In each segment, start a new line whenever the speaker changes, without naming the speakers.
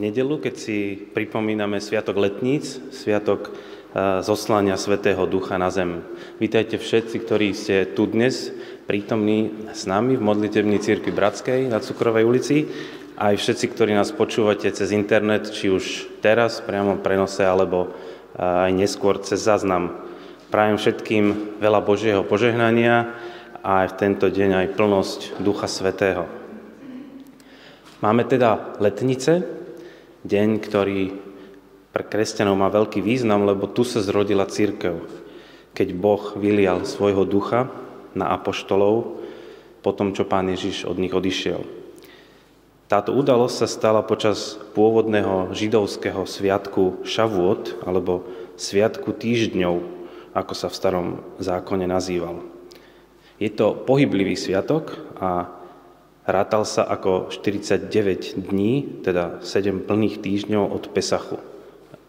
nedelu, keď si pripomíname Sviatok letníc, Sviatok eh, zoslania Svetého Ducha na zem. Vítajte všetci, ktorí ste tu dnes prítomní s nami v modlitební církvi Bratskej na Cukrovej ulici, aj všetci, ktorí nás počúvate cez internet, či už teraz, priamo prenose, alebo eh, aj neskôr cez záznam. Prajem všetkým veľa Božieho požehnania a aj v tento deň aj plnosť Ducha Svetého. Máme teda letnice, deň, ktorý pre kresťanov má veľký význam, lebo tu sa zrodila církev, keď Boh vylial svojho ducha na apoštolov po tom, čo pán Ježiš od nich odišiel. Táto udalosť sa stala počas pôvodného židovského sviatku Šavuot, alebo sviatku týždňov, ako sa v starom zákone nazýval. Je to pohyblivý sviatok a Rátal sa ako 49 dní, teda 7 plných týždňov od Pesachu,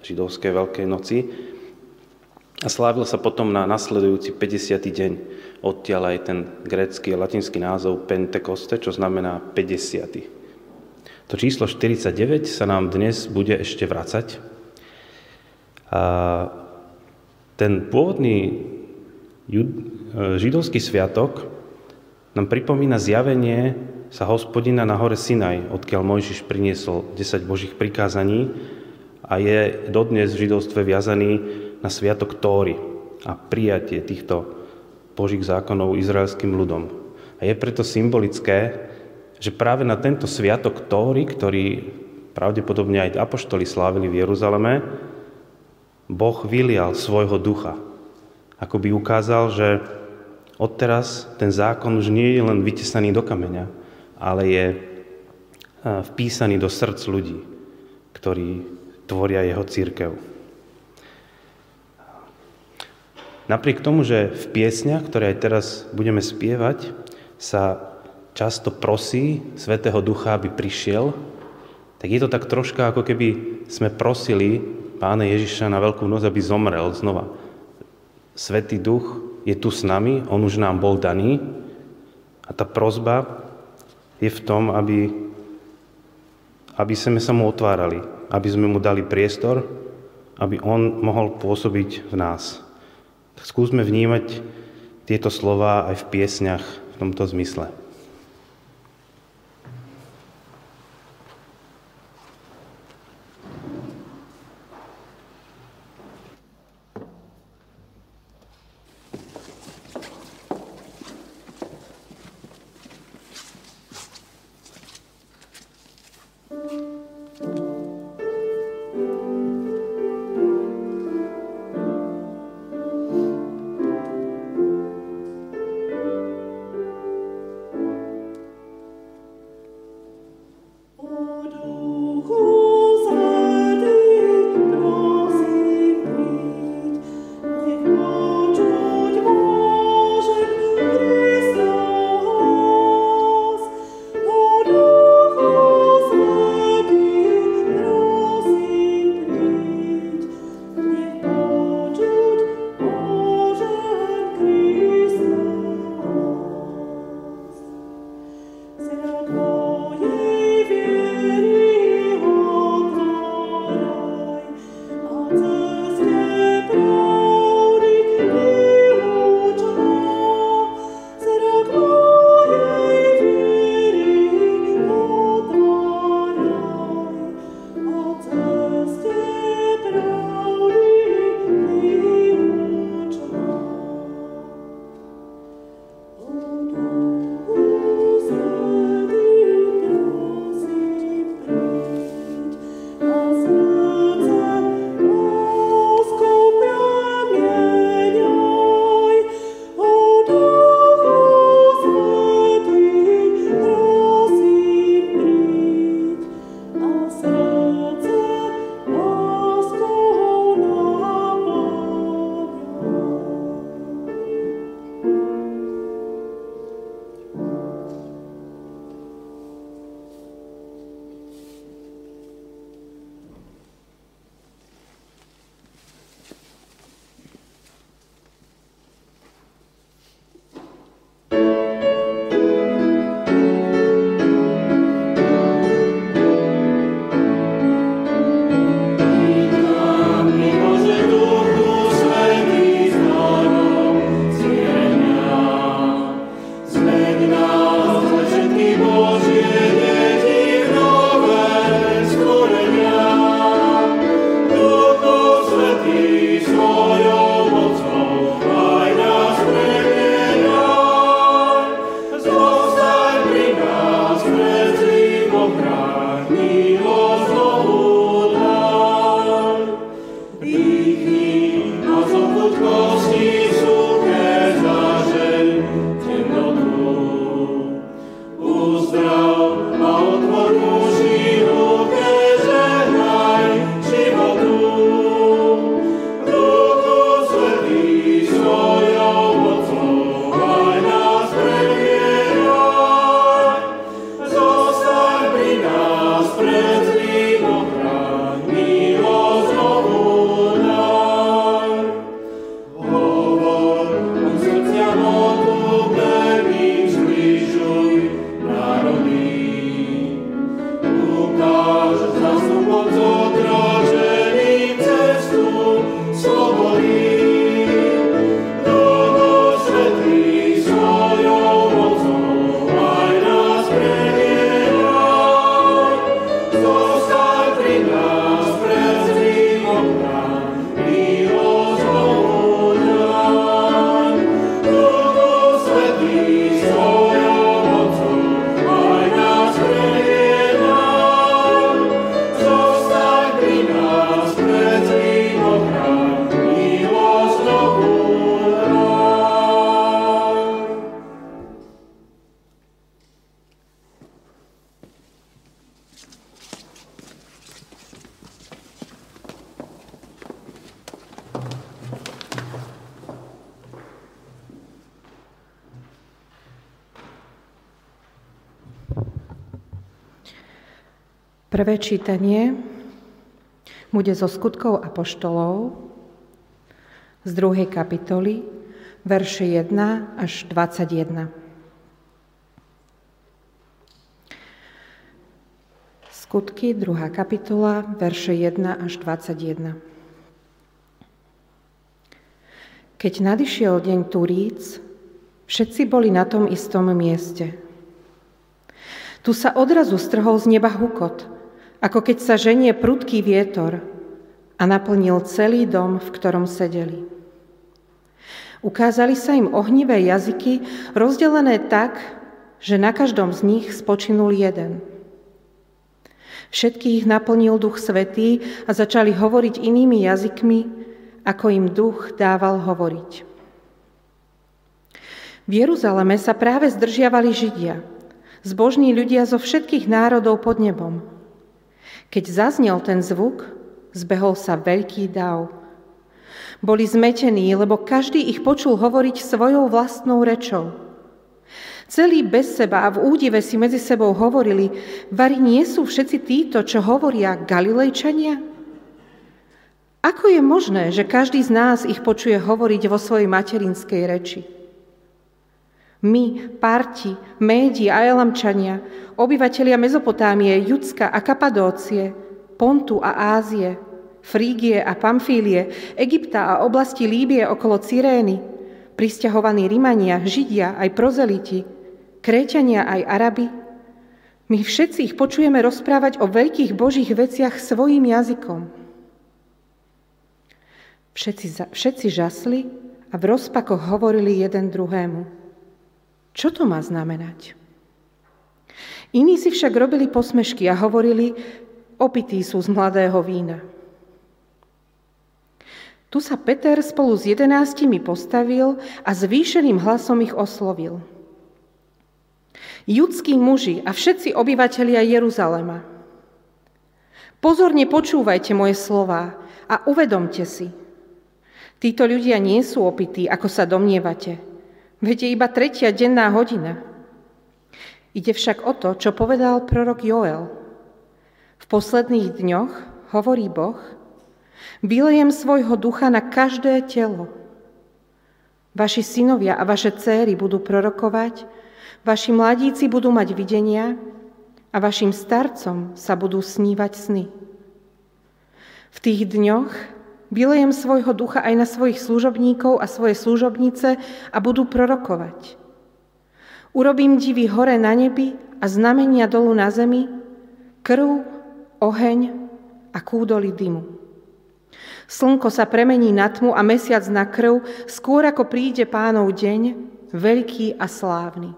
židovskej Veľkej noci. A slávil sa potom na nasledujúci 50. deň. Odtiaľ aj ten grécky a latinský názov Pentekoste, čo znamená 50. To číslo 49 sa nám dnes bude ešte vracať. A ten pôvodný židovský sviatok nám pripomína zjavenie sa hospodina na hore Sinaj, odkiaľ Mojžiš priniesol 10 božích prikázaní a je dodnes v židovstve viazaný na sviatok Tóry a prijatie týchto božích zákonov izraelským ľudom. A je preto symbolické, že práve na tento sviatok Tóry, ktorý pravdepodobne aj apoštoli slávili v Jeruzaleme, Boh vylial svojho ducha. Ako by ukázal, že odteraz ten zákon už nie je len vytesaný do kameňa, ale je eh, vpísaný do srdc ľudí, ktorí tvoria jeho církev. Napriek tomu, že v piesňach, ktoré aj teraz budeme spievať, sa často prosí Svetého Ducha, aby prišiel, tak je to tak troška, ako keby sme prosili Pána Ježiša na Veľkú noc, aby zomrel znova. Svetý Duch je tu s nami, On už nám bol daný a tá prozba je v tom, aby, aby sme sa mu otvárali, aby sme mu dali priestor, aby on mohol pôsobiť v nás. Tak skúsme vnímať tieto slova aj v piesňach v tomto zmysle.
Čítanie bude zo skutkov apoštolov z druhej kapitoly, verše 1 až 21. Skutky, druhá kapitola, verše 1 až 21. Keď nadišiel deň Turíc, všetci boli na tom istom mieste. Tu sa odrazu strhol z neba hukot – ako keď sa ženie prudký vietor a naplnil celý dom, v ktorom sedeli. Ukázali sa im ohnivé jazyky, rozdelené tak, že na každom z nich spočinul jeden. Všetkých naplnil duch svetý a začali hovoriť inými jazykmi, ako im duch dával hovoriť. V Jeruzaleme sa práve zdržiavali Židia, zbožní ľudia zo všetkých národov pod nebom – keď zaznel ten zvuk, zbehol sa veľký dav. Boli zmetení, lebo každý ich počul hovoriť svojou vlastnou rečou. Celý bez seba a v údive si medzi sebou hovorili, vari nie sú všetci títo, čo hovoria Galilejčania? Ako je možné, že každý z nás ich počuje hovoriť vo svojej materinskej reči? My, Parti, Médi a Elamčania, obyvatelia Mezopotámie, Judska a Kapadócie, Pontu a Ázie, Frígie a Pamfílie, Egypta a oblasti Líbie okolo Cyrény, pristahovaní Rimania, Židia aj prozeliti, Kréťania aj Araby, my všetci ich počujeme rozprávať o veľkých božích veciach svojim jazykom. Všetci, všetci žasli a v rozpakoch hovorili jeden druhému. Čo to má znamenať? Iní si však robili posmešky a hovorili, opití sú z mladého vína. Tu sa Peter spolu s jedenáctimi postavil a zvýšeným hlasom ich oslovil. Judskí muži a všetci obyvatelia Jeruzalema, pozorne počúvajte moje slova a uvedomte si, títo ľudia nie sú opití, ako sa domnievate – Veď je iba tretia denná hodina. Ide však o to, čo povedal prorok Joel. V posledných dňoch, hovorí Boh, vylejem svojho ducha na každé telo. Vaši synovia a vaše céry budú prorokovať, vaši mladíci budú mať videnia a vašim starcom sa budú snívať sny. V tých dňoch Vylejem svojho ducha aj na svojich služobníkov a svoje služobnice a budú prorokovať. Urobím divy hore na nebi a znamenia dolu na zemi, krv, oheň a kúdoli dymu. Slnko sa premení na tmu a mesiac na krv, skôr ako príde pánov deň, veľký a slávny.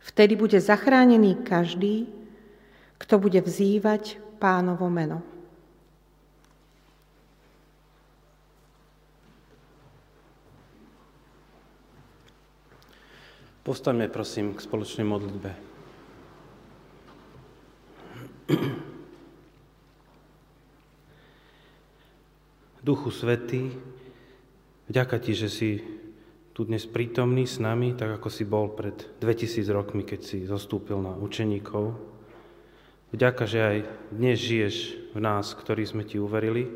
Vtedy bude zachránený každý, kto bude vzývať pánovo meno.
Postaňme prosím k spoločnej modlitbe. Duchu Svetý, vďaka Ti, že si tu dnes prítomný s nami, tak ako si bol pred 2000 rokmi, keď si zostúpil na učeníkov. Vďaka, že aj dnes žiješ v nás, ktorí sme Ti uverili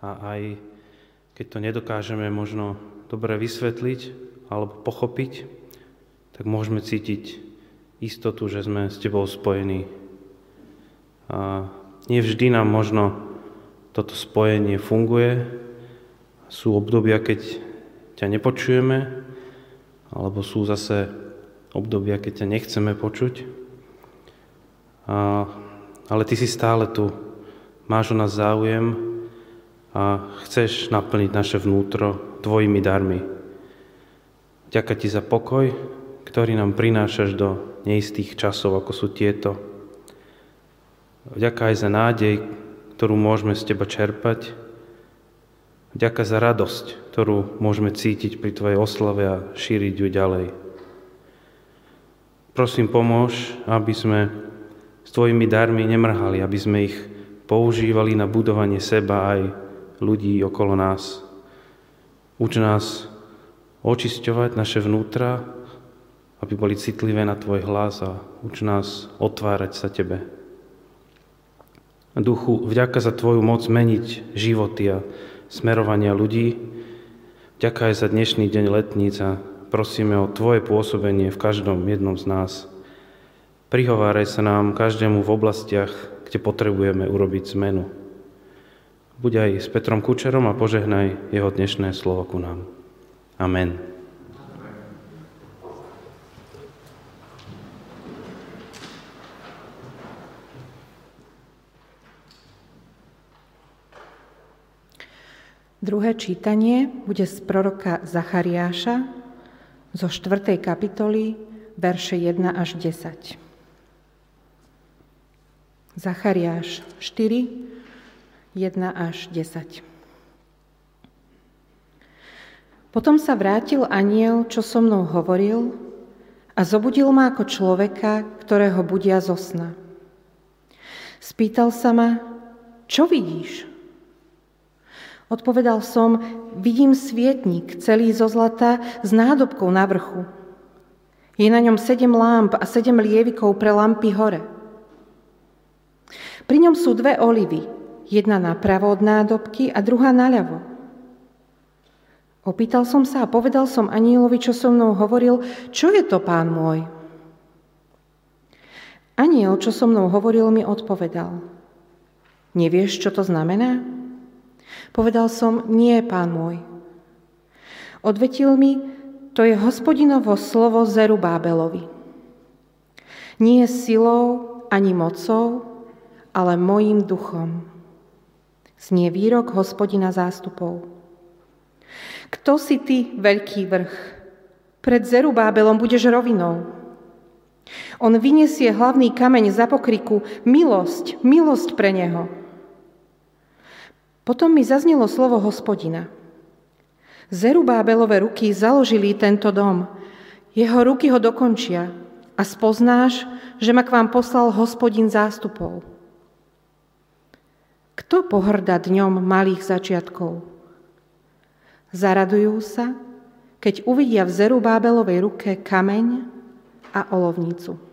a aj keď to nedokážeme možno dobre vysvetliť alebo pochopiť, tak môžeme cítiť istotu, že sme s Tebou spojení. A nie vždy nám možno toto spojenie funguje. Sú obdobia, keď ťa nepočujeme, alebo sú zase obdobia, keď ťa nechceme počuť. A, ale Ty si stále tu, máš o nás záujem a chceš naplniť naše vnútro Tvojimi darmi. Ďakujem Ti za pokoj, ktorý nám prinášaš do neistých časov, ako sú tieto. Vďaka aj za nádej, ktorú môžeme z Teba čerpať. Vďaka za radosť, ktorú môžeme cítiť pri Tvojej oslave a šíriť ju ďalej. Prosím, pomôž, aby sme s Tvojimi darmi nemrhali, aby sme ich používali na budovanie seba aj ľudí okolo nás. Uč nás očisťovať naše vnútra, aby boli citlivé na Tvoj hlas a uč nás otvárať sa Tebe. Duchu, vďaka za Tvoju moc meniť životy a smerovania ľudí. Vďaka aj za dnešný deň letníc a prosíme o Tvoje pôsobenie v každom jednom z nás. Prihováraj sa nám každému v oblastiach, kde potrebujeme urobiť zmenu. Buď aj s Petrom Kučerom a požehnaj jeho dnešné slovo ku nám. Amen.
Druhé čítanie bude z proroka Zachariáša zo 4. kapitoly, verše 1 až 10. Zachariáš 4, 1 až 10. Potom sa vrátil aniel, čo so mnou hovoril, a zobudil ma ako človeka, ktorého budia zo sna. Spýtal sa ma, čo vidíš? Odpovedal som, vidím svietnik celý zo zlata s nádobkou na vrchu. Je na ňom sedem lámp a sedem lievikov pre lampy hore. Pri ňom sú dve olivy, jedna napravo od nádobky a druhá naľavo. Opýtal som sa a povedal som anílovi, čo so mnou hovoril, čo je to, pán môj? Aniel, čo so mnou hovoril, mi odpovedal. Nevieš, čo to znamená? Povedal som, nie, pán môj. Odvetil mi, to je hospodinovo slovo Zerubábelovi. Nie silou ani mocou, ale mojím duchom. Znie výrok hospodina zástupov. Kto si ty, veľký vrch? Pred Zerubábelom budeš rovinou. On vyniesie hlavný kameň za pokriku, milosť, milosť pre neho. Potom mi zaznelo slovo hospodina. Zerubábelové ruky založili tento dom. Jeho ruky ho dokončia a spoznáš, že ma k vám poslal hospodin zástupov. Kto pohrda dňom malých začiatkov? Zaradujú sa, keď uvidia v Zerubábelovej ruke kameň a olovnicu.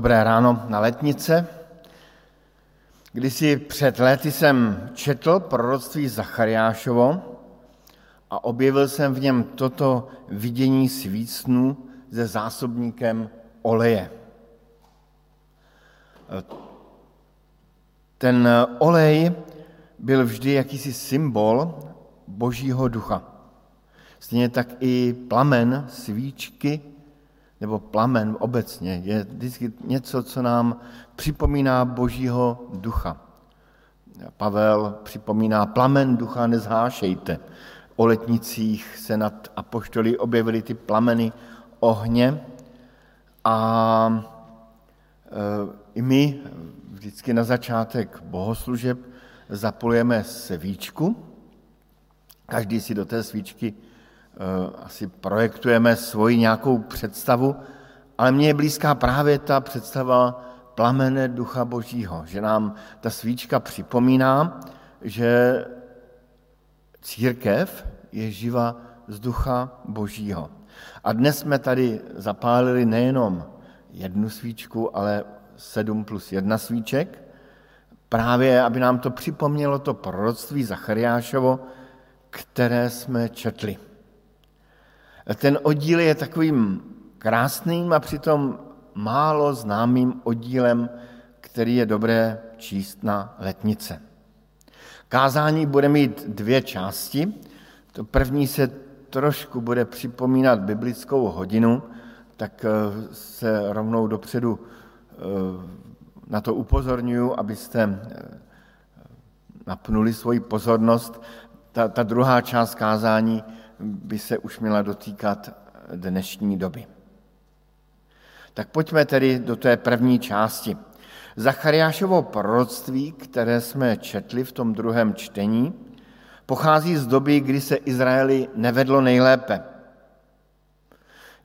Dobré ráno na letnice. Kdysi před lety jsem četl proroctví Zachariášovo a objevil jsem v něm toto vidění svícnu se zásobníkem oleje. Ten olej byl vždy jakýsi symbol božího ducha. Stejně tak i plamen svíčky nebo plamen obecně je vždycky něco, co nám připomíná božího ducha. Pavel připomíná plamen ducha nezhášejte. O letnicích se nad apoštolí objevily ty plameny ohně a e, i my vždycky na začátek bohoslužeb zapolujeme svíčku. Každý si do té svíčky asi projektujeme svoji nějakou představu, ale mně je blízká právě ta představa plamene Ducha Božího, že nám ta svíčka připomíná, že církev je živa z Ducha Božího. A dnes jsme tady zapálili nejenom jednu svíčku, ale sedm plus jedna svíček, právě aby nám to připomnělo to proroctví Zachariášovo, které jsme četli. Ten oddíl je takovým krásným a přitom málo známým oddílem, který je dobré číst na letnice. Kázání bude mít dvě části. To první se trošku bude připomínat biblickou hodinu, tak eh, se rovnou dopředu eh, na to upozorňuji, abyste eh, napnuli svoji pozornost. Ta, ta druhá část kázání by se už měla dotýkat dnešní doby. Tak pojďme tedy do té první části. Zachariášovo proroctví, které jsme četli v tom druhém čtení, pochází z doby, kdy se Izraeli nevedlo nejlépe.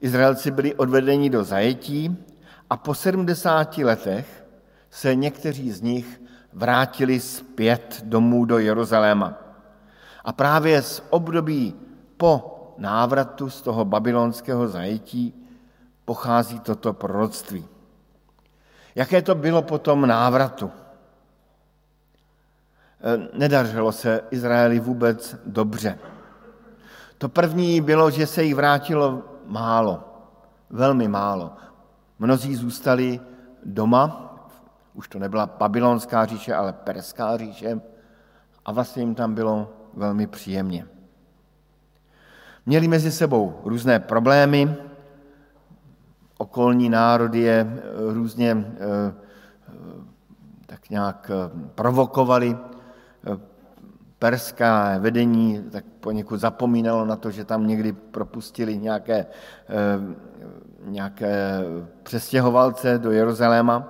Izraelci byli odvedeni do zajetí a po 70 letech se někteří z nich vrátili zpět domů do Jeruzaléma. A právě z období po návratu z toho babylonského zajetí pochází toto proroctví. Jaké to bylo po tom návratu? E, nedařilo se Izraeli vůbec dobře. To první bylo, že se jich vrátilo málo, velmi málo. Mnozí zůstali doma, už to nebyla babylonská říše, ale perská říše, a vlastně jim tam bylo velmi příjemně. Měli mezi sebou různé problémy, okolní národy je eh, různě eh, tak nějak eh, provokovali. Perská vedení tak poněkud zapomínalo na to, že tam někdy propustili nějaké, nějaké přestěhovalce do Jeruzaléma.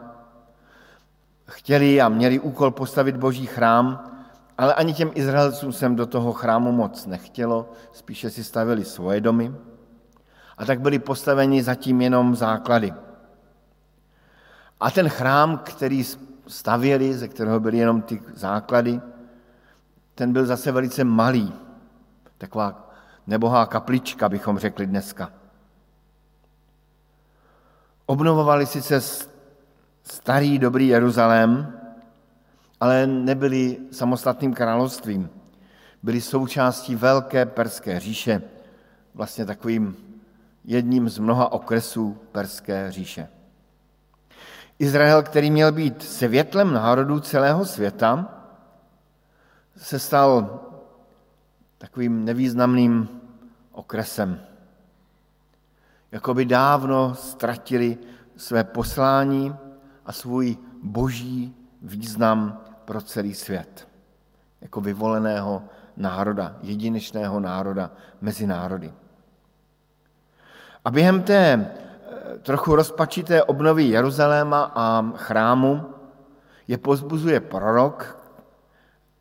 Chtěli a měli úkol postavit boží chrám, ale ani těm Izraelcům jsem do toho chrámu moc nechtělo, spíše si stavili svoje domy. A tak byli postaveni zatím jenom základy. A ten chrám, který stavěli, ze kterého byly jenom ty základy, ten byl zase velice malý. Taková nebohá kaplička, bychom řekli dneska. Obnovovali sice starý dobrý Jeruzalém, ale nebyli samostatným královstvím. Byli součástí velké perské říše, vlastně takovým jedním z mnoha okresů perské říše. Izrael, který měl být světlem národů celého světa, se stal takovým nevýznamným okresem. Jakoby dávno ztratili své poslání a svůj boží význam pro celý svět. Jako vyvoleného národa, jedinečného národa mezi národy. A během té eh, trochu rozpačité obnovy Jeruzaléma a chrámu je pozbuzuje prorok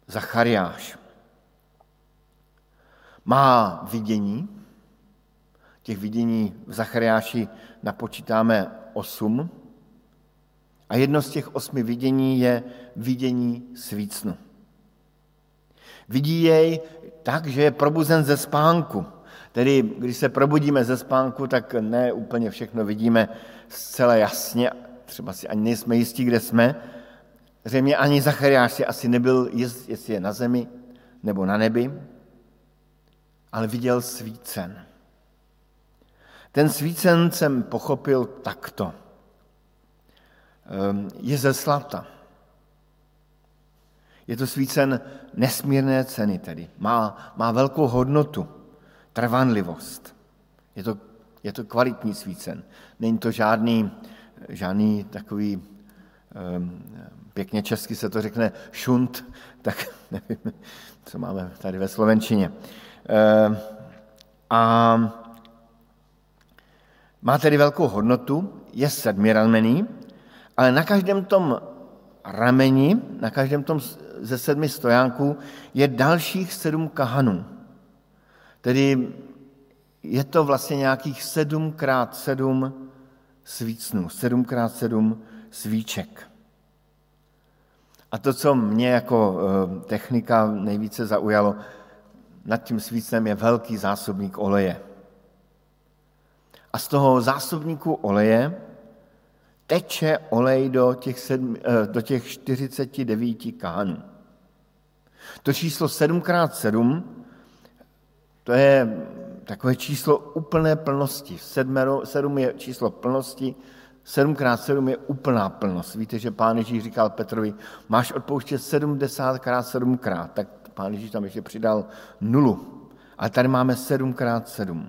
Zachariáš. Má vidění, těch vidění v Zachariáši napočítáme osm, a jedno z těch osmi vidění je vidění svícnu. Vidí jej tak, že je probuzen ze spánku. Tedy, když se probudíme ze spánku, tak ne úplně všechno vidíme zcela jasně, třeba si ani nejsme jistí, kde jsme. Zřejmě ani Zachariáš si asi nebyl jist, jestli je na zemi nebo na nebi, ale viděl svícen. Ten svícen jsem pochopil takto. Ehm, je ze slata. Je to svícen nesmírné ceny tedy. Má, má velkou hodnotu, trvanlivost. Je to, je to kvalitní svícen. Není to žádný, žádný takový, um, pěkně česky se to řekne, šunt, tak nevím, co máme tady ve Slovenčině. Um, a má tedy velkou hodnotu, je sedmiramený, ale na každém tom rameni, na každém tom ze sedmi stojánků je dalších sedm kahanů. Tedy je to vlastně nějakých sedmkrát sedm svícnů, sedmkrát sedm svíček. A to, co mě jako eh, technika nejvíce zaujalo, nad tím svícnem je velký zásobník oleje. A z toho zásobníku oleje teče olej do těch, sedm, eh, do těch 49 kánů. To číslo 7x7, to je takové číslo úplné plnosti. 7 je číslo plnosti, 7x7 je úplná plnost. Víte, že pán Ježíš říkal Petrovi, máš odpouštět 70x7x, tak pán Ježíš tam ještě přidal nulu. Ale tady máme 7x7.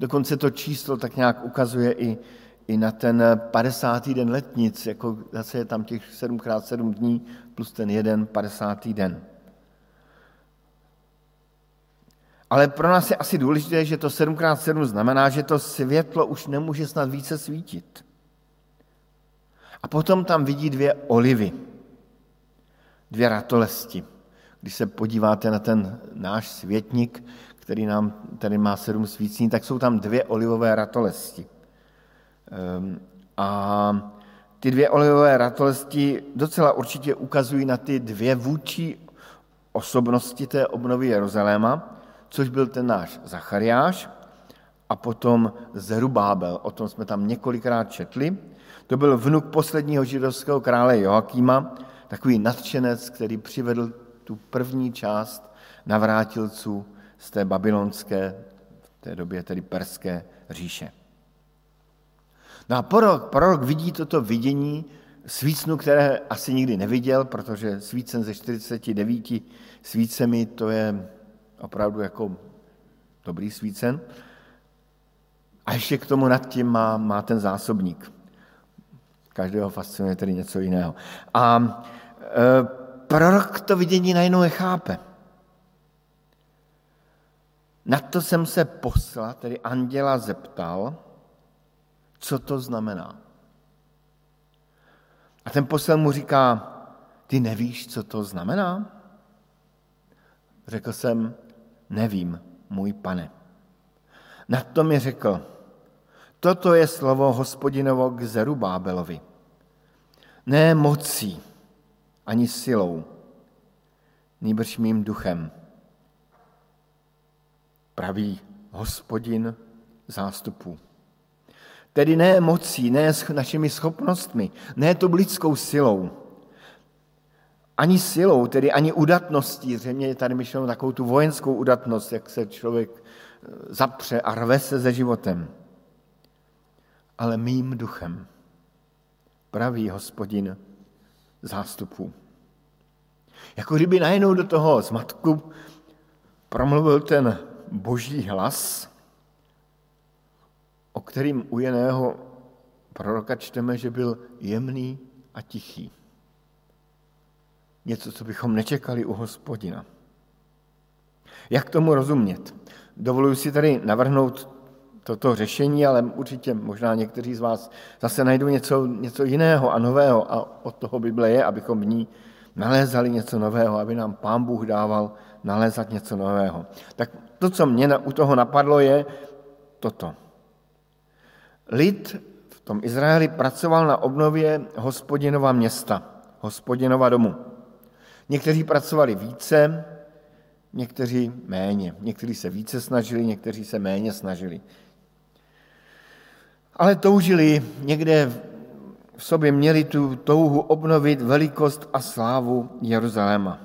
Dokonce to číslo tak nějak ukazuje i, i na ten 50. den letnic, jako zase je tam těch 7x7 dní plus ten jeden 50. den. Ale pro nás je asi důležité, že to 7x7 znamená, že to světlo už nemůže snad více svítit. A potom tam vidí dvě olivy, dvě ratolesti. Když se podíváte na ten náš světník, který nám tady má sedm svícní, tak jsou tam dvě olivové ratolesti. Ehm, a ty dvě olivové ratolesti docela určitě ukazují na ty dvě vůči osobnosti té obnovy Jeruzaléma, což byl ten náš Zachariáš a potom Zerubábel. O tom jsme tam několikrát četli. To byl vnuk posledního židovského krále Joakýma, takový nadšenec, který přivedl tu první část navrátilců z té babylonské, v té době tedy perské říše. No a prorok, prorok vidí toto vidění svícnu, které asi nikdy neviděl, protože svícen ze 49 svícemi, to je opravdu jako dobrý svícen. A ještě k tomu nad tím má, má ten zásobník. Každého fascinuje tedy něco jiného. A e, prorok to vidění najednou nechápe. Na to jsem se posla, tedy anděla, zeptal, co to znamená. A ten posel mu říká, ty nevíš, co to znamená? Řekl jsem, nevím, můj pane. Na to mi řekl, toto je slovo hospodinovo k Zerubábelovi. Ne mocí, ani silou, nýbrž mým duchem praví hospodin zástupů. Tedy ne mocí, ne s našimi schopnostmi, ne to lidskou silou, ani silou, tedy ani udatností, zřejmě je tady myšleno takovou tu vojenskou udatnost, jak se člověk e, zapře a rve se se životem, ale mým duchem, praví hospodin zástupů. Jako kdyby najednou do toho zmatku promluvil ten boží hlas, o kterým u jiného proroka čteme, že byl jemný a tichý. Něco, co bychom nečekali u hospodina. Jak tomu rozumět? Dovoluji si tady navrhnout toto řešení, ale určitě možná někteří z vás zase najdou něco, něco jiného a nového a od toho Bible je, abychom v ní nalézali něco nového, aby nám Pán Bůh dával nalézat něco nového. Tak to, co mě u toho napadlo, je toto. Lid v tom Izraeli pracoval na obnově hospodinova města, hospodinova domu. Někteří pracovali více, někteří méně. Někteří se více snažili, někteří se méně snažili. Ale toužili někde v sobě měli tu touhu obnovit velikost a slávu Jeruzaléma.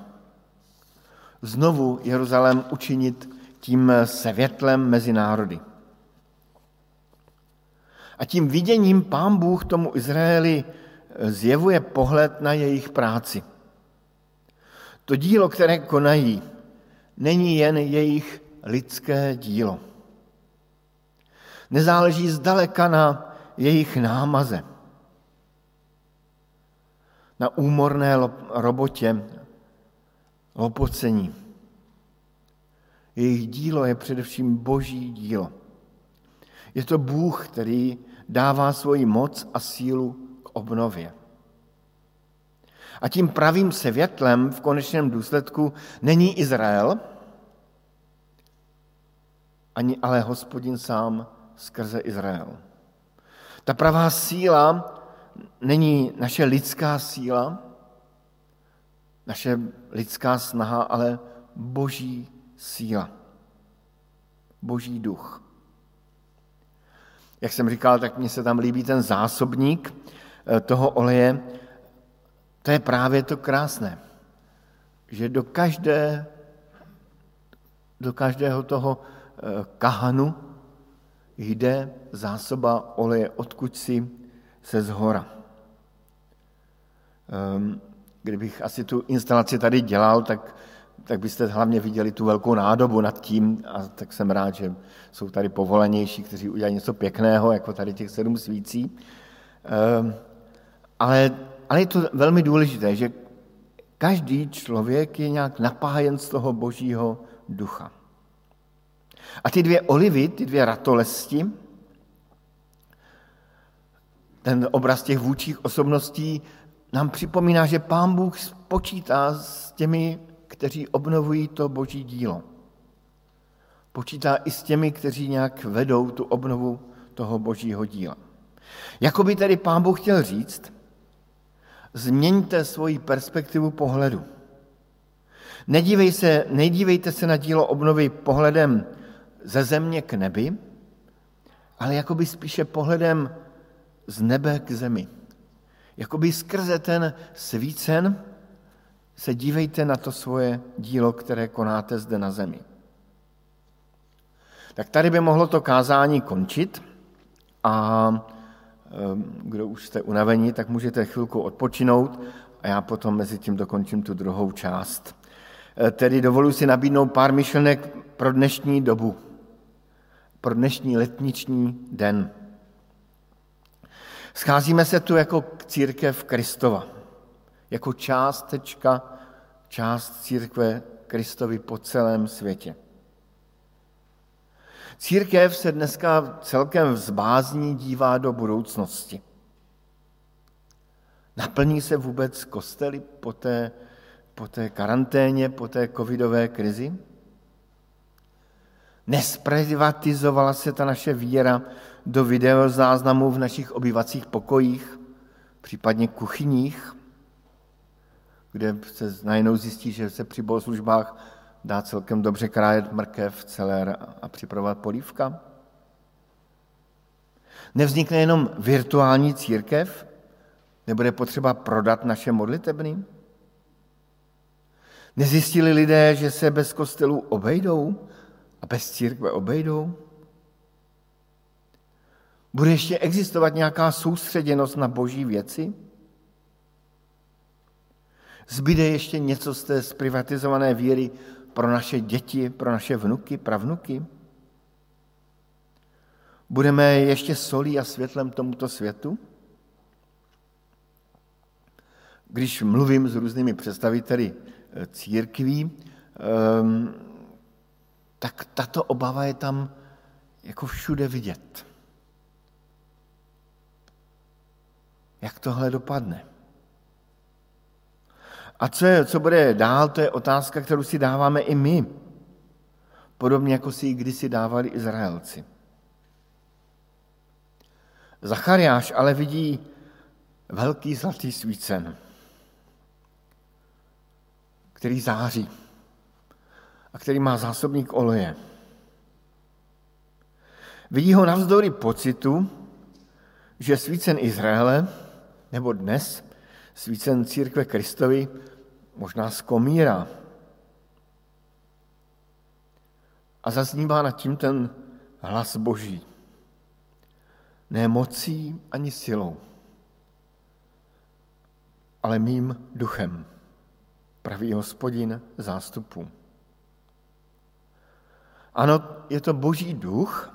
Znovu Jeruzalém učinit tím světlem mezi národy. A tím viděním pán Bůh tomu Izraeli zjevuje pohled na jejich práci. To dílo, které konají, není jen jejich lidské dílo. Nezáleží zdaleka na jejich námaze, na úmorné robotě, lopocení. Jejich dílo je především boží dílo. Je to Bůh, který dává svoji moc a sílu k obnově. A tím pravým světlem v konečném důsledku není Izrael, ani ale hospodin sám skrze Izrael. Ta pravá síla není naše lidská síla, naše lidská snaha, ale boží síla. Boží duch. Jak jsem říkal, tak mně se tam líbí ten zásobník eh, toho oleje. To je právě to krásné, že do každé, do každého toho eh, kahanu jde zásoba oleje, odkud si se zhora. Ehm, kdybych asi tu instalaci tady dělal, tak, tak byste hlavně viděli tu velkou nádobu nad tím a tak jsem rád, že jsou tady povolenější, kteří udělají něco pěkného, jako tady těch sedm svící. Ehm, ale, ale je to velmi důležité, že každý člověk je nějak napájen z toho božího ducha. A ty dvě olivy, ty dvě ratolesti, ten obraz těch vůčích osobností nám připomíná, že Pán Bůh počítá s těmi, kteří obnovují to boží dílo. Počítá i s těmi, kteří nějak vedou tu obnovu toho božího díla. Jakoby tedy Pán Bůh chtěl říct, změňte svoji perspektivu pohledu. Nedívej se, nedívejte se na dílo obnovy pohledem ze země k nebi, ale jakoby spíše pohledem z nebe k zemi. Jakoby skrze ten svícen se dívejte na to svoje dílo, které konáte zde na zemi. Tak tady by mohlo to kázání končit a ehm, kdo už jste unavení, tak můžete chvilku odpočinout a já potom mezi tím dokončím tu druhou část. E, tedy dovoluji si nabídnout pár myšlenek pro dnešní dobu, pro dnešní letniční den. Scházíme se tu jako církev Kristova, jako částečka, část církve Kristovi po celém světě. Církev se dneska celkem vzbázní dívá do budoucnosti. Naplní se vůbec kostely po té, po té karanténě, po té covidové krizi? Nesprivatizovala se ta naše víra do videozáznamů v našich obyvacích pokojích, případně kuchyních, kde se najednou zjistí, že se při bohoslužbách dá celkem dobře krájet mrkev, celer a připravovat polívka? Nevznikne jenom virtuální církev? Nebude potřeba prodat naše modlitebny? Nezjistili lidé, že se bez kostelů obejdou a bez církve obejdou? Bude ještě existovat nějaká soustředěnost na boží věci? Zbyde ještě něco z té zprivatizované víry pro naše děti, pro naše vnuky, pravnuky? Budeme ještě solí a světlem tomuto světu? Když mluvím s různými představiteli eh, církví, ehm, tak tato obava je tam jako všude vidět. Jak tohle dopadne? A co, je, co bude dál, to je otázka, kterou si dáváme i my. Podobně jako si ji kdysi dávali Izraelci. Zachariáš ale vidí velký zlatý svícen, který září a který má zásobník oleje. Vidí ho navzdory pocitu, že svícen Izraele nebo dnes svícen církve Kristovi možná skomírá. A zaznívá nad tím ten hlas Boží. Ne mocí ani silou, ale mým duchem, pravý hospodin zástupu. Ano, je to boží duch,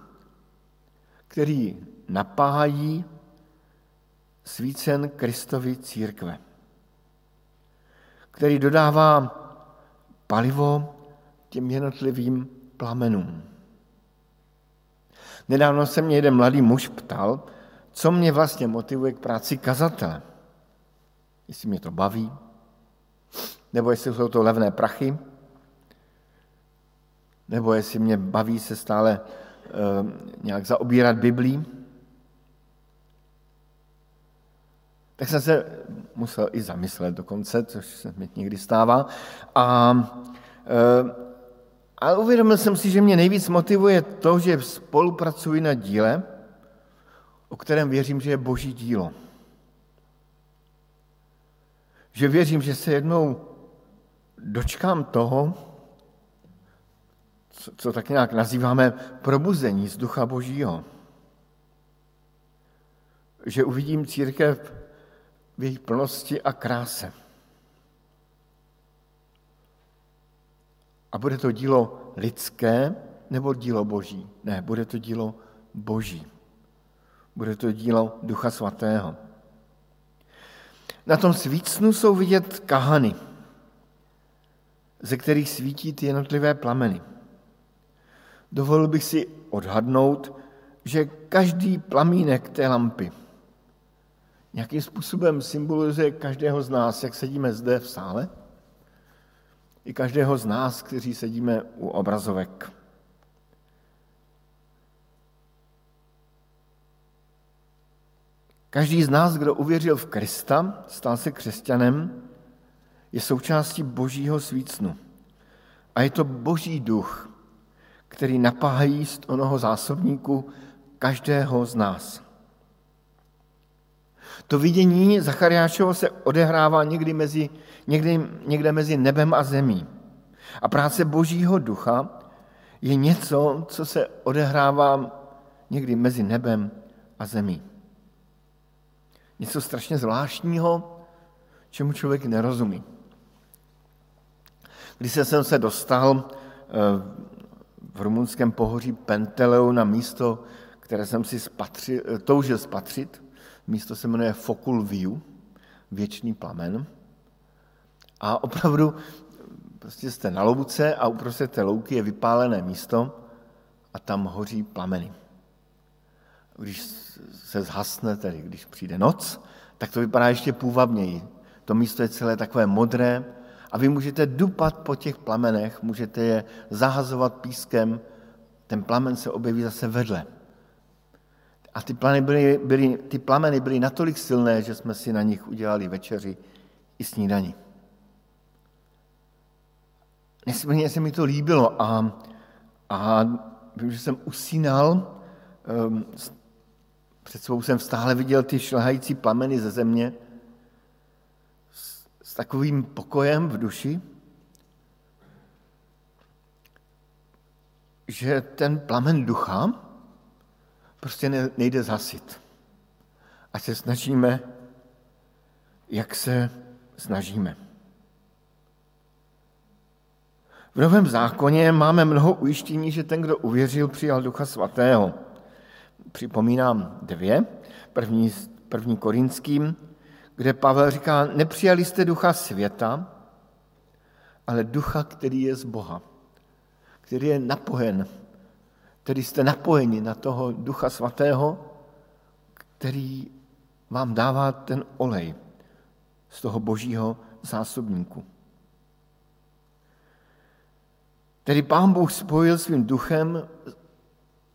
který napájí svícen Kristovi církve, který dodává palivo těm jednotlivým plamenům. Nedávno se mě jeden mladý muž ptal, co mě vlastně motivuje k práci kazatele. Jestli mě to baví, nebo jestli jsou to levné prachy, nebo jestli mě baví se stále e, nějak zaobírat Biblí. Tak jsem se musel i zamyslet dokonce, což se mi někdy stává. A, e, ale uvědomil jsem si, že mě nejvíc motivuje to, že spolupracuji na díle, o kterém věřím, že je boží dílo. Že věřím, že se jednou dočkám toho, co, co tak nějak nazýváme probuzení z ducha božího. Že uvidím církev v její plnosti a kráse. A bude to dílo lidské nebo dílo boží? Ne, bude to dílo boží. Bude to dílo Ducha Svatého. Na tom svícnu jsou vidět kahany, ze kterých svítí ty jednotlivé plameny. Dovolil bych si odhadnout, že každý plamínek té lampy nějakým způsobem symbolizuje každého z nás, jak sedíme zde v sále, i každého z nás, kteří sedíme u obrazovek. Každý z nás, kdo uvěřil v Krista, stal se křesťanem, je součástí božího svícnu. A je to boží duch, který napájí z onoho zásobníku každého z nás. To vidění Zachariášovo se odehrává někdy mezi, někdy, někde mezi nebem a zemí. A práce Božího ducha je něco, co se odehrává někdy mezi nebem a zemí. Něco strašně zvláštního, čemu člověk nerozumí. Když jsem se dostal eh, v rumunském pohoří Penteleu na místo, které jsem si spatři, eh, toužil spatřit, Místo se jmenuje Fokul View, věčný plamen. A opravdu prostě jste na louce a uprostřed té louky je vypálené místo a tam hoří plameny. Když se zhasne, tedy když přijde noc, tak to vypadá ještě půvabněji. To místo je celé takové modré a vy můžete dupat po těch plamenech, můžete je zahazovat pískem, ten plamen se objeví zase vedle. A ty, plameny byly, byly, ty plameny byly natolik silné, že jsme si na nich udělali večeři i snídaní. Nesmírně se mi to líbilo a, a vím, že jsem usínal, um, před sebou jsem stále viděl ty šlehající plameny ze země s, s takovým pokojem v duši, že ten plamen ducha prostě nejde zasit. A se snažíme, jak se snažíme. V Novém zákoně máme mnoho ujištění, že ten, kdo uvěřil, přijal Ducha Svatého. Připomínám dvě. První, první korinským, kde Pavel říká, nepřijali jste ducha světa, ale ducha, který je z Boha, který je napojen tedy jste napojeni na toho Ducha Svatého, který vám dává ten olej z toho božího zásobníku. Tedy Pán Bůh spojil svým duchem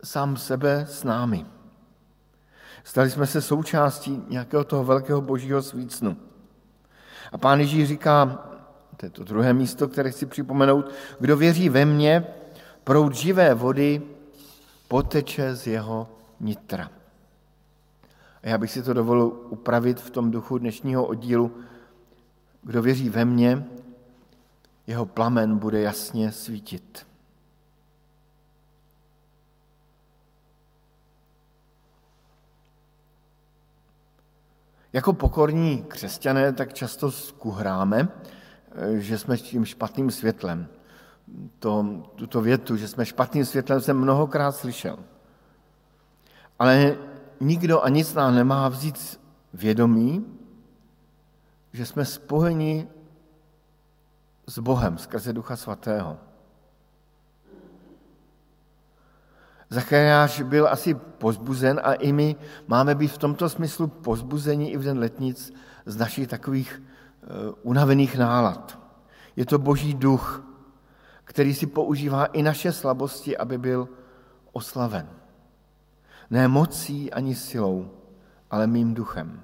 sám sebe s námi. Stali jsme se součástí nějakého toho velkého božího svícnu. A pán Ježíš říká, to je to druhé místo, které chci připomenout, kdo věří ve mně, proud živé vody poteče z jeho nitra. A já bych si to dovolil upravit v tom duchu dnešního oddílu. Kdo věří ve mně, jeho plamen bude jasně svítit. Jako pokorní křesťané tak často skuhráme, že jsme tím špatným světlem. To, tuto větu, že jsme špatným světlem, jsem mnohokrát slyšel. Ale nikdo a nic nám nemá vzít vědomí, že jsme spojeni s Bohem skrze Ducha Svatého. Zachariáš byl asi pozbuzen a i my máme být v tomto smyslu pozbuzení i v den letnic z našich takových uh, unavených nálad. Je to boží duch, který si používá i naše slabosti, aby byl oslaven. Ne mocí ani silou, ale mým duchem.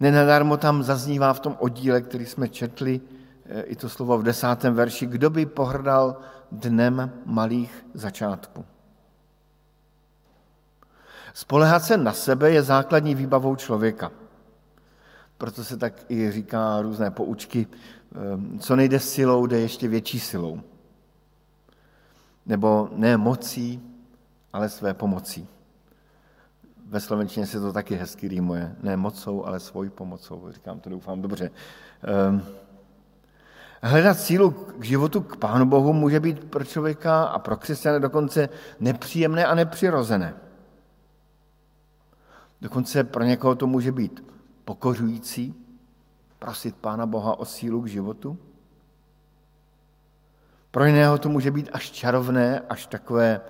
Nenadarmo tam zaznívá v tom oddíle, který jsme četli, eh, i to slovo v desátém verši, kdo by pohrdal dnem malých začátků. Spolehat se na sebe je základní výbavou člověka. Proto se tak i říká různé poučky, co nejde silou, jde ještě větší silou. Nebo ne mocí, ale své pomocí. Ve slovenčině se to taky hezky rýmuje. Ne mocou, ale svojí pomocou. Říkám to, doufám, dobře. Um, Hledat sílu k životu k Pánu Bohu může být pro člověka a pro křesťana dokonce nepříjemné a nepřirozené. Dokonce pro někoho to může být pokořující, prosit Pána Boha o sílu k životu. Pro jiného to může být až čarovné, až takové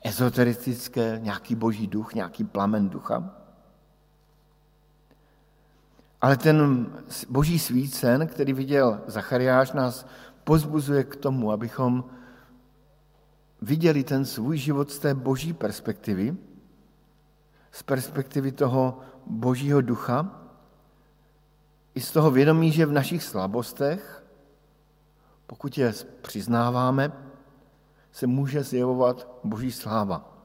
ezoteristické, nějaký boží duch, nějaký plamen ducha. Ale ten boží svícen, který viděl Zachariáš, nás pozbuzuje k tomu, abychom viděli ten svůj život z té boží perspektivy, z perspektivy toho božího ducha, i z toho vědomí, že v našich slabostech, pokud je přiznáváme, se může zjevovat boží sláva.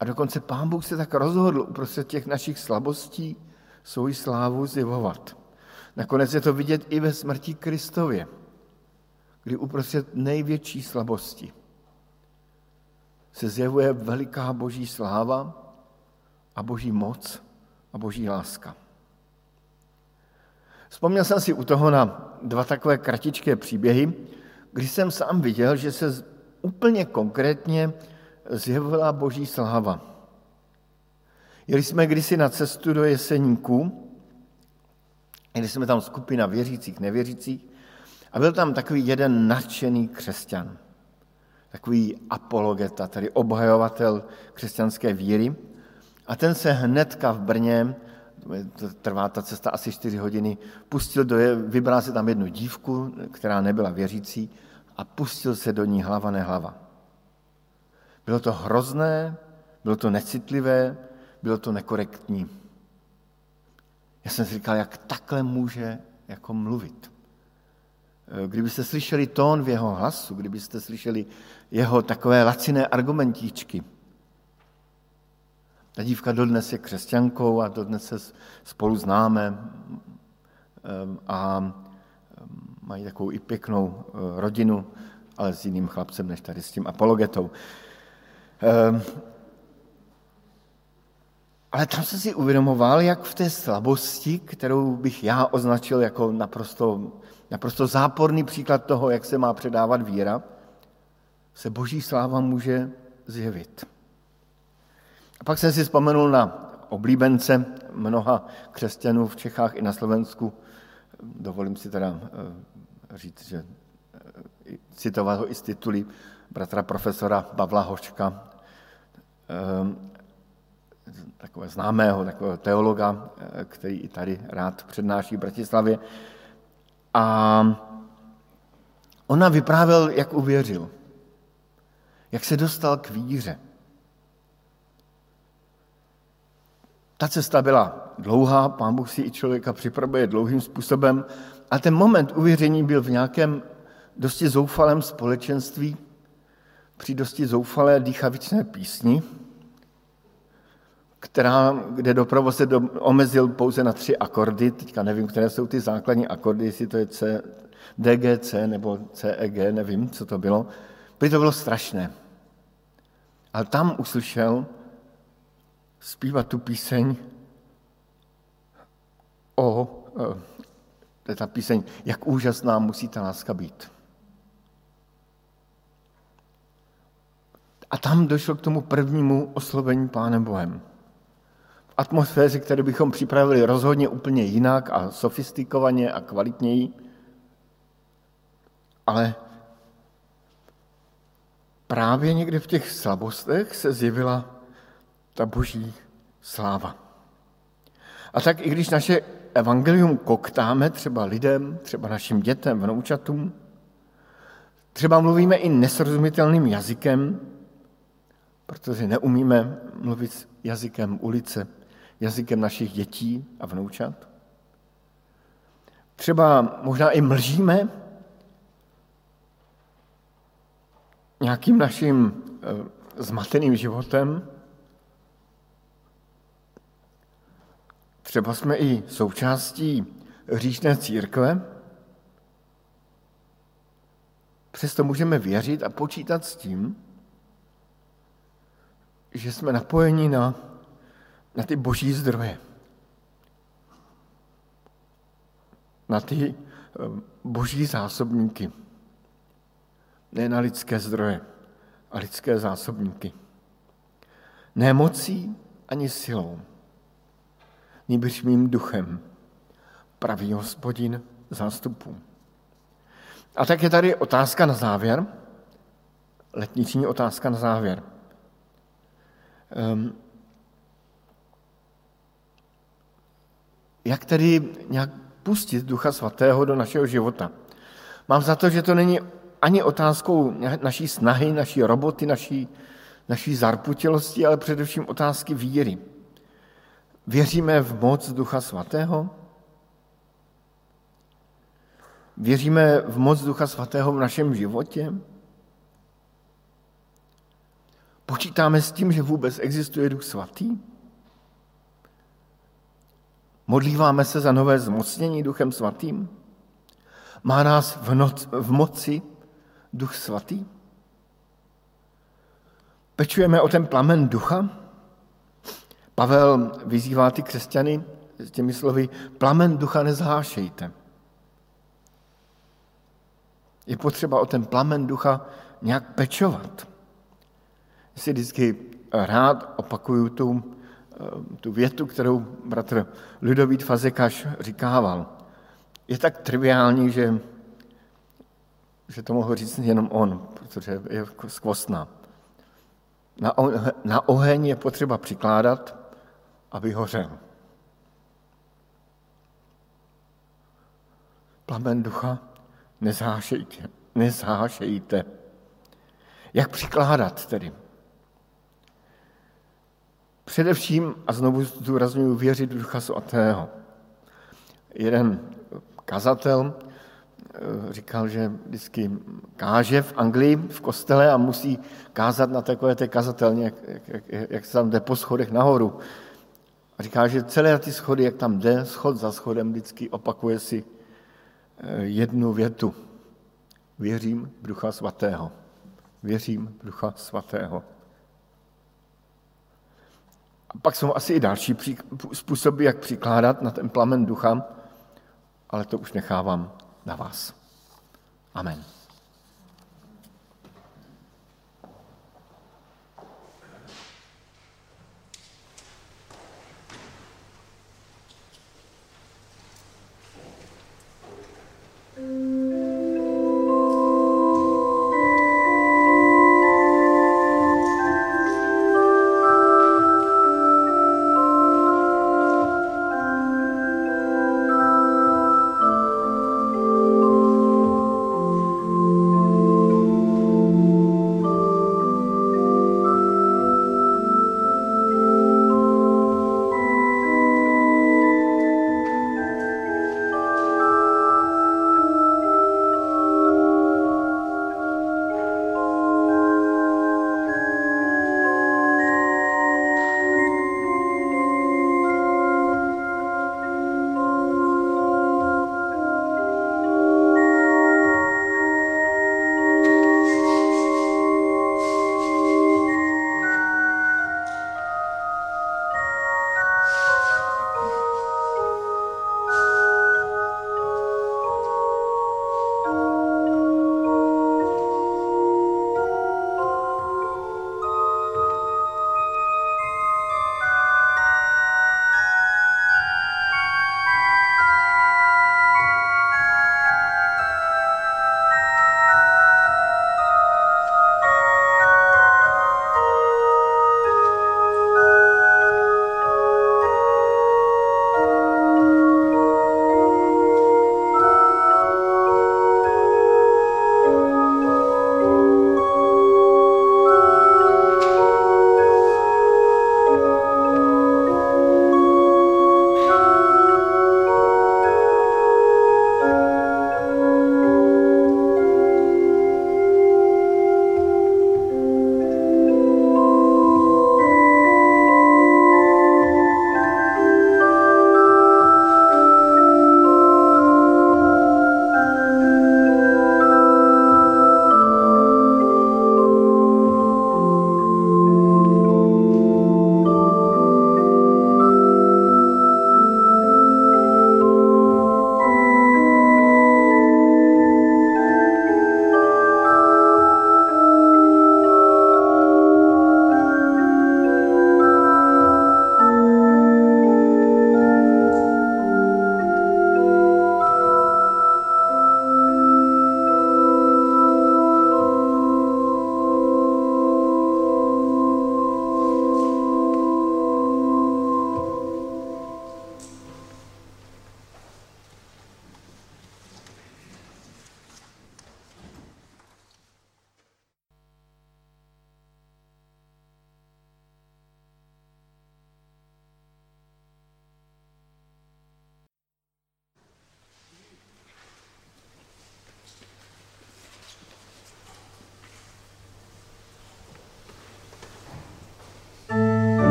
A dokonce Pán Bůh se tak rozhodl uprostřed těch našich slabostí, svoji slávu zjevovat. Nakonec je to vidět i ve smrti Kristově, kdy uprostřed největší slabosti se zjevuje veliká boží sláva a boží moc a boží láska. Vzpomněl jsem si u toho na dva takové kratičké příběhy, kdy jsem sám viděl, že se úplně konkrétně zjevila boží sláva. Jeli jsme kdysi na cestu do Jeseníku, jeli jsme tam skupina věřících, nevěřících a byl tam takový jeden nadšený křesťan, takový apologeta, tedy obhajovatel křesťanské víry a ten se hnedka v Brně, trvá ta cesta asi 4 hodiny, pustil do, vybral si tam jednu dívku, která nebyla věřící a pustil se do ní hlava nehlava. Bylo to hrozné, bylo to necitlivé, bylo to nekorektní. Já jsem si říkal, jak takhle může jako mluvit. Kdybyste slyšeli tón v jeho hlasu, kdybyste slyšeli jeho takové laciné argumentíčky. Ta dívka dodnes je křesťankou a dodnes se spolu známe ehm, a ehm, mají takovou i pěknou eh, rodinu, ale s jiným chlapcem než tady s tím apologetou. Ehm, ale tam jsem si uvědomoval, jak v té slabosti, kterou bych já označil jako naprosto, naprosto záporný příklad toho, jak se má předávat víra, se boží sláva může zjevit. Pak jsem si vzpomenul na oblíbence mnoha křesťanů v Čechách i na Slovensku. Dovolím si teda eh, říct, že eh, citovat ho i z tituly bratra profesora Pavla Hoška, ehm, takové známého, takového teologa, eh, který i tady rád přednáší v Bratislavě. A ona vyprávěl, jak uvěřil, jak se dostal k víře. Ta cesta byla dlouhá, pán Bůh si i člověka připravuje dlouhým způsobem, a ten moment uvěření byl v nějakém dosti zoufalém společenství, při dosti zoufalé dýchavičné písni, která, kde dopravo se do, omezil pouze na tři akordy, teďka nevím, které jsou ty základní akordy, jestli to je C, DGC nebo CEG, nevím, co to bylo. By to bylo strašné. Ale tam uslyšel zpívat tu píseň o, eh, to je ta píseň, jak úžasná musí ta láska být. A tam došlo k tomu prvnímu oslovení Pánem Bohem. V atmosféře, kterou bychom připravili rozhodně úplně jinak a sofistikovaně a kvalitněji, ale právě někde v těch slabostech se zjevila ta boží sláva. A tak i když naše evangelium koktáme třeba lidem, třeba našim dětem, vnoučatům, třeba mluvíme i nesrozumitelným jazykem, protože neumíme mluvit jazykem ulice, jazykem našich dětí a vnoučat. Třeba možná i mlžíme nějakým naším eh, zmateným životem. Třeba jsme i součástí říšné církve, přesto můžeme věřit a počítat s tím, že jsme napojeni na, na ty boží zdroje. Na ty eh, boží zásobníky. Ne na lidské zdroje a lidské zásobníky. Ne mocí ani silou, nýbrž mým duchem, pravý hospodin zástupů. A tak je tady otázka na závěr, letniční otázka na závěr. Um, jak tedy nějak pustit Ducha Svatého do našeho života? Mám za to, že to není ani otázkou naší snahy, naší roboty, naší, naší zarputilosti, ale především otázky víry. Věříme v moc Ducha Svatého? Věříme v moc Ducha Svatého v našem životě? Počítáme s tím, že vůbec existuje Duch Svatý? Modlíváme se za nové zmocnění Duchem Svatým? Má nás v, noc, v moci Duch Svatý? Pečujeme o ten plamen ducha? Pavel vyzývá ty křesťany s těmi slovy, plamen ducha nezhášejte. Je potřeba o ten plamen ducha nějak pečovat si vždycky rád opakuju tu, eh, tu větu, kterou bratr Ludovít Fazekaš říkával. Je tak triviální, že, že to mohl říct jenom on, protože je skvostná. Na, na oheň je potřeba přikládat, aby hořel. Plamen ducha nezhášejte. Nezhášejte. Jak přikládat tedy? Především, a znovu zdůraznuju, věřit v Ducha Svatého. Jeden kazatel eh, říkal, že vždycky káže v Anglii v kostele a musí kázat na takové té kazatelně, jak, jak, jak se tam jde po schodech nahoru. Říká, že celé ty schody, jak tam jde, schod za schodem, vždycky opakuje si eh, jednu větu. Věřím v Ducha Svatého. Věřím v Ducha Svatého. A pak jsou asi i další způsoby, jak přikládat na ten plamen ducha, ale to už nechávám na vás. Amen. Mm-hmm.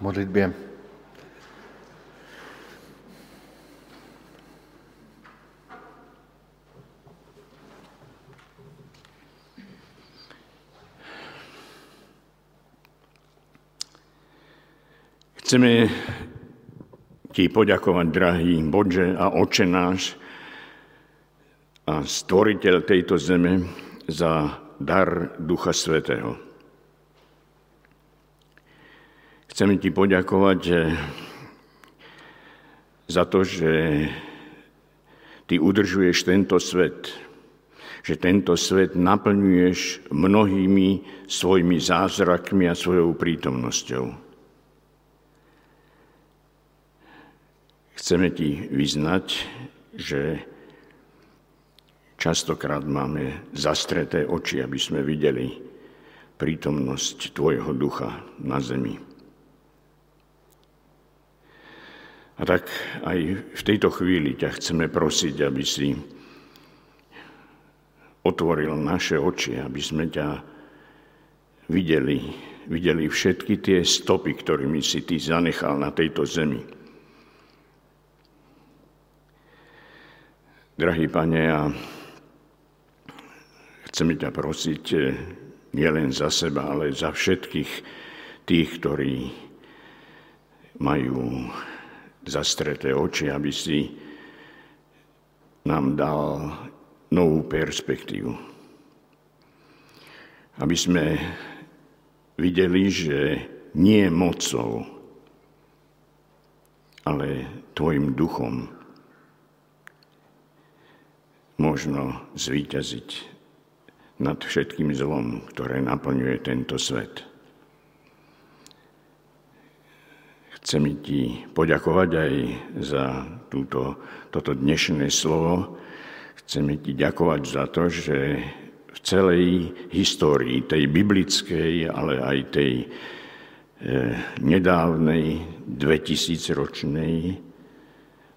Modlitbě.
Chceme ti poďakovať, drahý Bože a Oče náš a stvoriteľ tejto zeme za dar Ducha Svetého. Chceme ti poďakovať že za to, že ty udržuješ tento svet, že tento svet naplňuješ mnohými svojimi zázrakmi a svojou prítomnosťou. Chceme ti vyznať, že častokrát máme zastreté oči, aby sme videli prítomnosť Tvojho ducha na zemi. A tak aj v tejto chvíli ťa chceme prosiť, aby si otvoril naše oči, aby sme ťa videli, videli všetky tie stopy, ktorými si Ty zanechal na tejto zemi. Drahý pane, ja chceme ťa prosiť eh, nielen za seba, ale za všetkých tých, ktorí majú zastreté oči, aby si nám dal novú perspektívu. Aby sme videli, že nie mocou, ale Tvojim duchom možno zvíťaziť nad všetkým zlom, ktoré naplňuje tento svet. Chcem ti poďakovať aj za túto, toto dnešné slovo. Chceme ti ďakovať za to, že v celej histórii, tej biblickej, ale aj tej e, nedávnej, 2000-ročnej,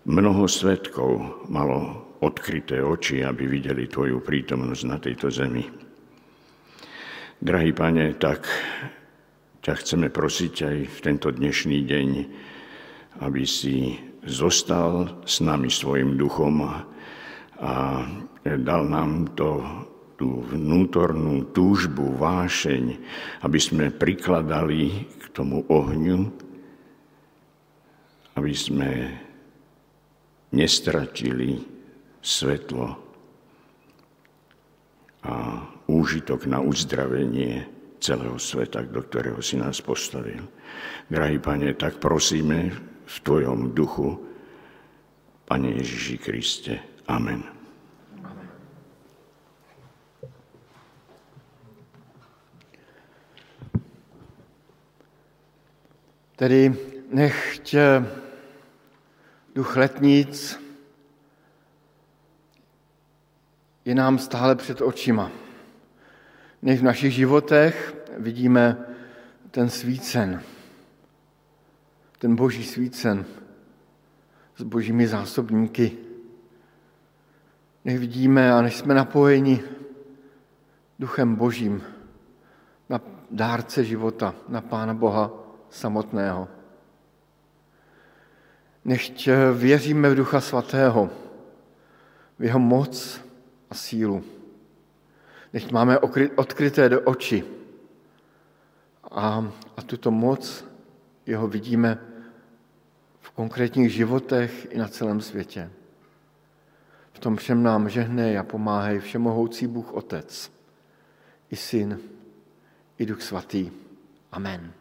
mnoho svetkov malo odkryté oči, aby videli Tvoju prítomnosť na tejto zemi. Drahý pane, tak ťa chceme prosiť aj v tento dnešný deň, aby si zostal s nami svojim duchom a dal nám to, tú vnútornú túžbu, vášeň, aby sme prikladali k tomu ohňu, aby sme nestratili svetlo a úžitok na uzdravenie celého sveta, do ktorého si nás postavil. Drahý Pane, tak prosíme v Tvojom duchu, Pane Ježiši Kriste. Amen.
Tedy nechť duch letnic je nám stále před očima. Než v našich životech vidíme ten svícen, ten boží svícen s božími zásobníky. Nech vidíme a než jsme napojeni duchem božím na dárce života, na Pána Boha samotného. Nechť věříme v Ducha Svatého, v jeho moc, a sílu. Nech máme odkryté do oči a, a tuto moc jeho vidíme v konkrétních životech i na celém světě. V tom všem nám žehnej a pomáhej všemohoucí Bůh Otec, i Syn, i Duch Svatý. Amen.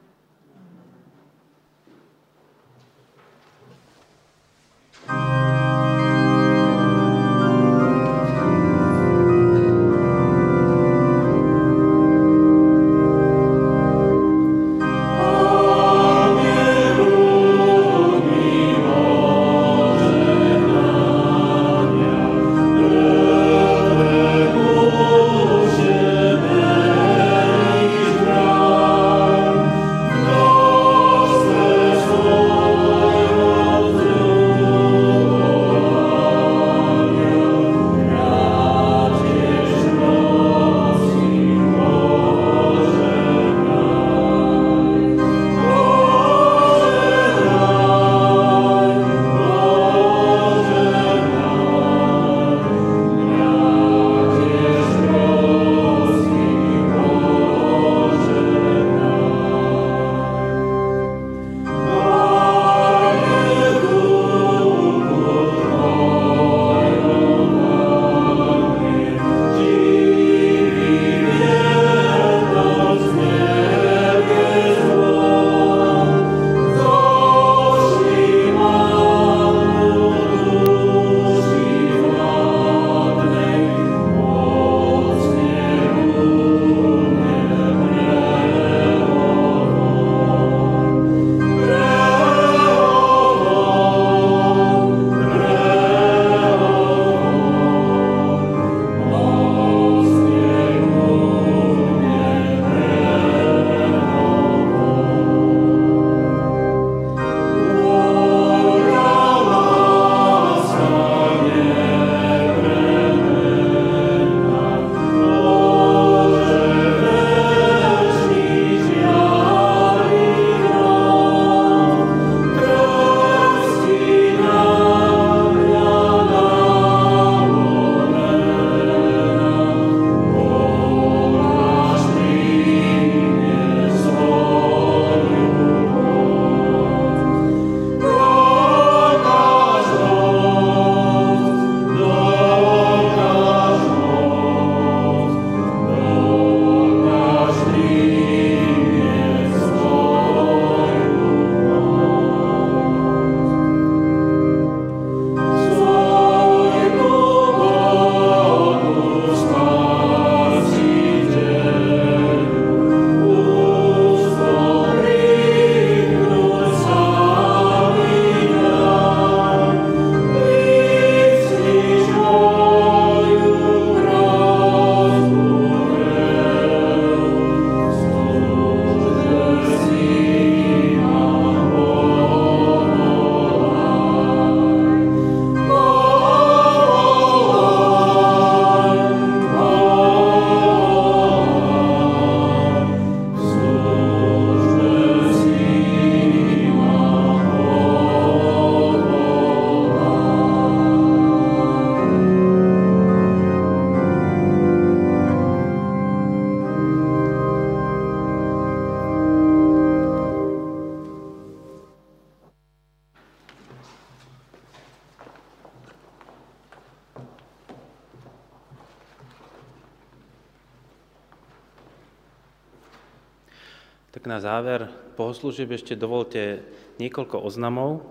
záver bohoslúžieb ešte dovolte niekoľko oznamov.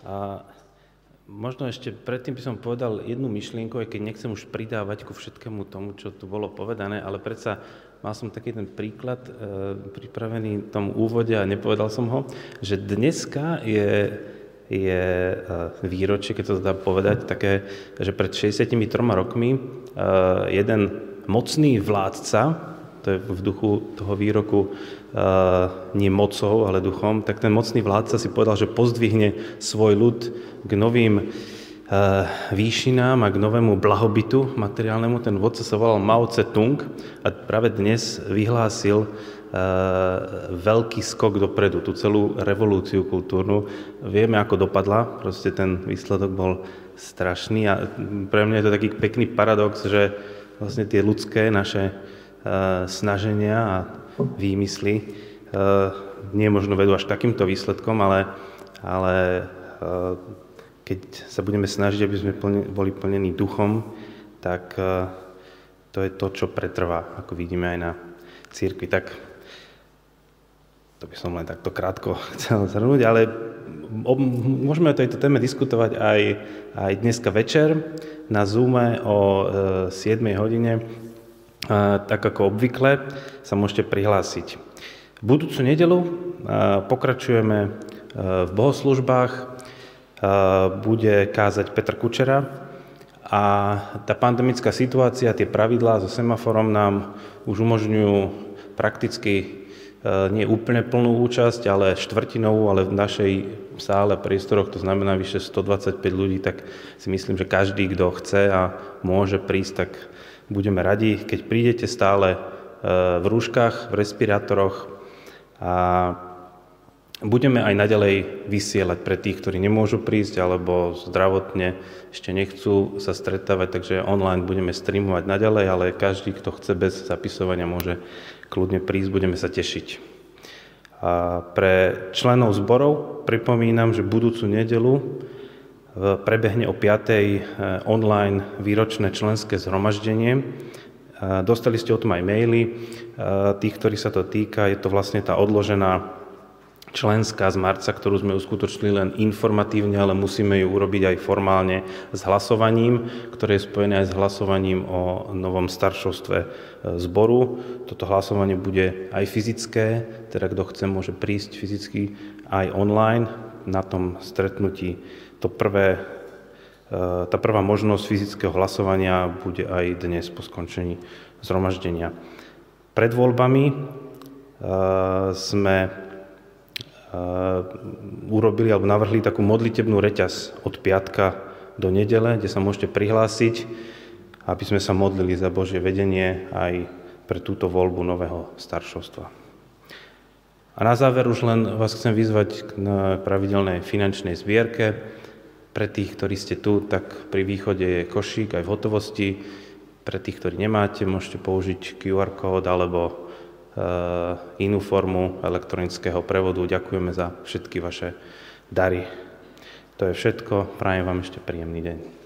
A možno ešte predtým by som povedal jednu myšlienku, aj keď nechcem už pridávať ku všetkému tomu, čo tu bolo povedané, ale predsa mal som taký ten príklad e, pripravený v tom úvode a nepovedal som ho, že dneska je, je e, výročie, keď to dá povedať, také, že pred 63 rokmi e, jeden mocný vládca, to je v duchu toho výroku uh, nie mocou, ale duchom, tak ten mocný vládca si povedal, že pozdvihne svoj ľud k novým uh, výšinám a k novému blahobytu materiálnemu. Ten vodca sa volal Mao Tse-tung a práve dnes vyhlásil uh, veľký skok dopredu, tú celú revolúciu kultúrnu. Vieme, ako dopadla, proste ten výsledok bol strašný a pre mňa je to taký pekný paradox, že vlastne tie ľudské naše Eh, snaženia a výmysly eh, nie možno vedú až takýmto výsledkom, ale, ale eh, keď sa budeme snažiť, aby sme boli plnení duchom, tak to je to, čo pretrvá, ako vidíme aj na církvi. Tak to by som len takto krátko chcel zhrnúť, ale môžeme o tejto téme diskutovať aj, aj dneska večer na Zoome o 7 hodine tak ako obvykle sa môžete prihlásiť. V budúcu nedelu pokračujeme v bohoslužbách, bude kázať Petr Kučera a tá pandemická situácia, tie pravidlá so semaforom nám už umožňujú prakticky nie úplne plnú účasť, ale štvrtinovú, ale v našej sále, priestoroch, to znamená vyše 125 ľudí, tak si myslím, že každý, kto chce a môže prísť, tak Budeme radi, keď prídete stále v rúškach, v respirátoroch a budeme aj naďalej vysielať pre tých, ktorí nemôžu prísť alebo zdravotne ešte nechcú sa stretávať, takže online budeme streamovať naďalej, ale každý, kto chce bez zapisovania, môže kľudne prísť, budeme sa tešiť. A pre členov zborov pripomínam, že budúcu nedelu prebehne o 5. Eh, online výročné členské zhromaždenie. Dostali ste o tom aj maily, eh, tých, ktorí sa to týka. Je to vlastne tá odložená členská z marca, ktorú sme uskutočnili len informatívne, ale musíme ju urobiť aj formálne s hlasovaním, ktoré je spojené aj s hlasovaním o novom staršovstve eh, zboru. Toto hlasovanie bude aj fyzické, teda kto chce, môže prísť fyzicky aj online na tom stretnutí to prvé, tá prvá možnosť fyzického hlasovania bude aj dnes po skončení zhromaždenia. Pred voľbami e, sme e, urobili alebo navrhli takú modlitebnú reťaz od piatka do nedele, kde sa môžete prihlásiť, aby sme sa modlili za Božie vedenie aj pre túto voľbu nového staršovstva. A na záver už len vás chcem vyzvať k pravidelnej finančnej zbierke. Pre tých, ktorí ste tu, tak pri východe je košík aj v hotovosti. Pre tých, ktorí nemáte, môžete použiť QR kód alebo e, inú formu elektronického prevodu. Ďakujeme za všetky vaše dary. To je všetko. Prajem vám ešte príjemný deň.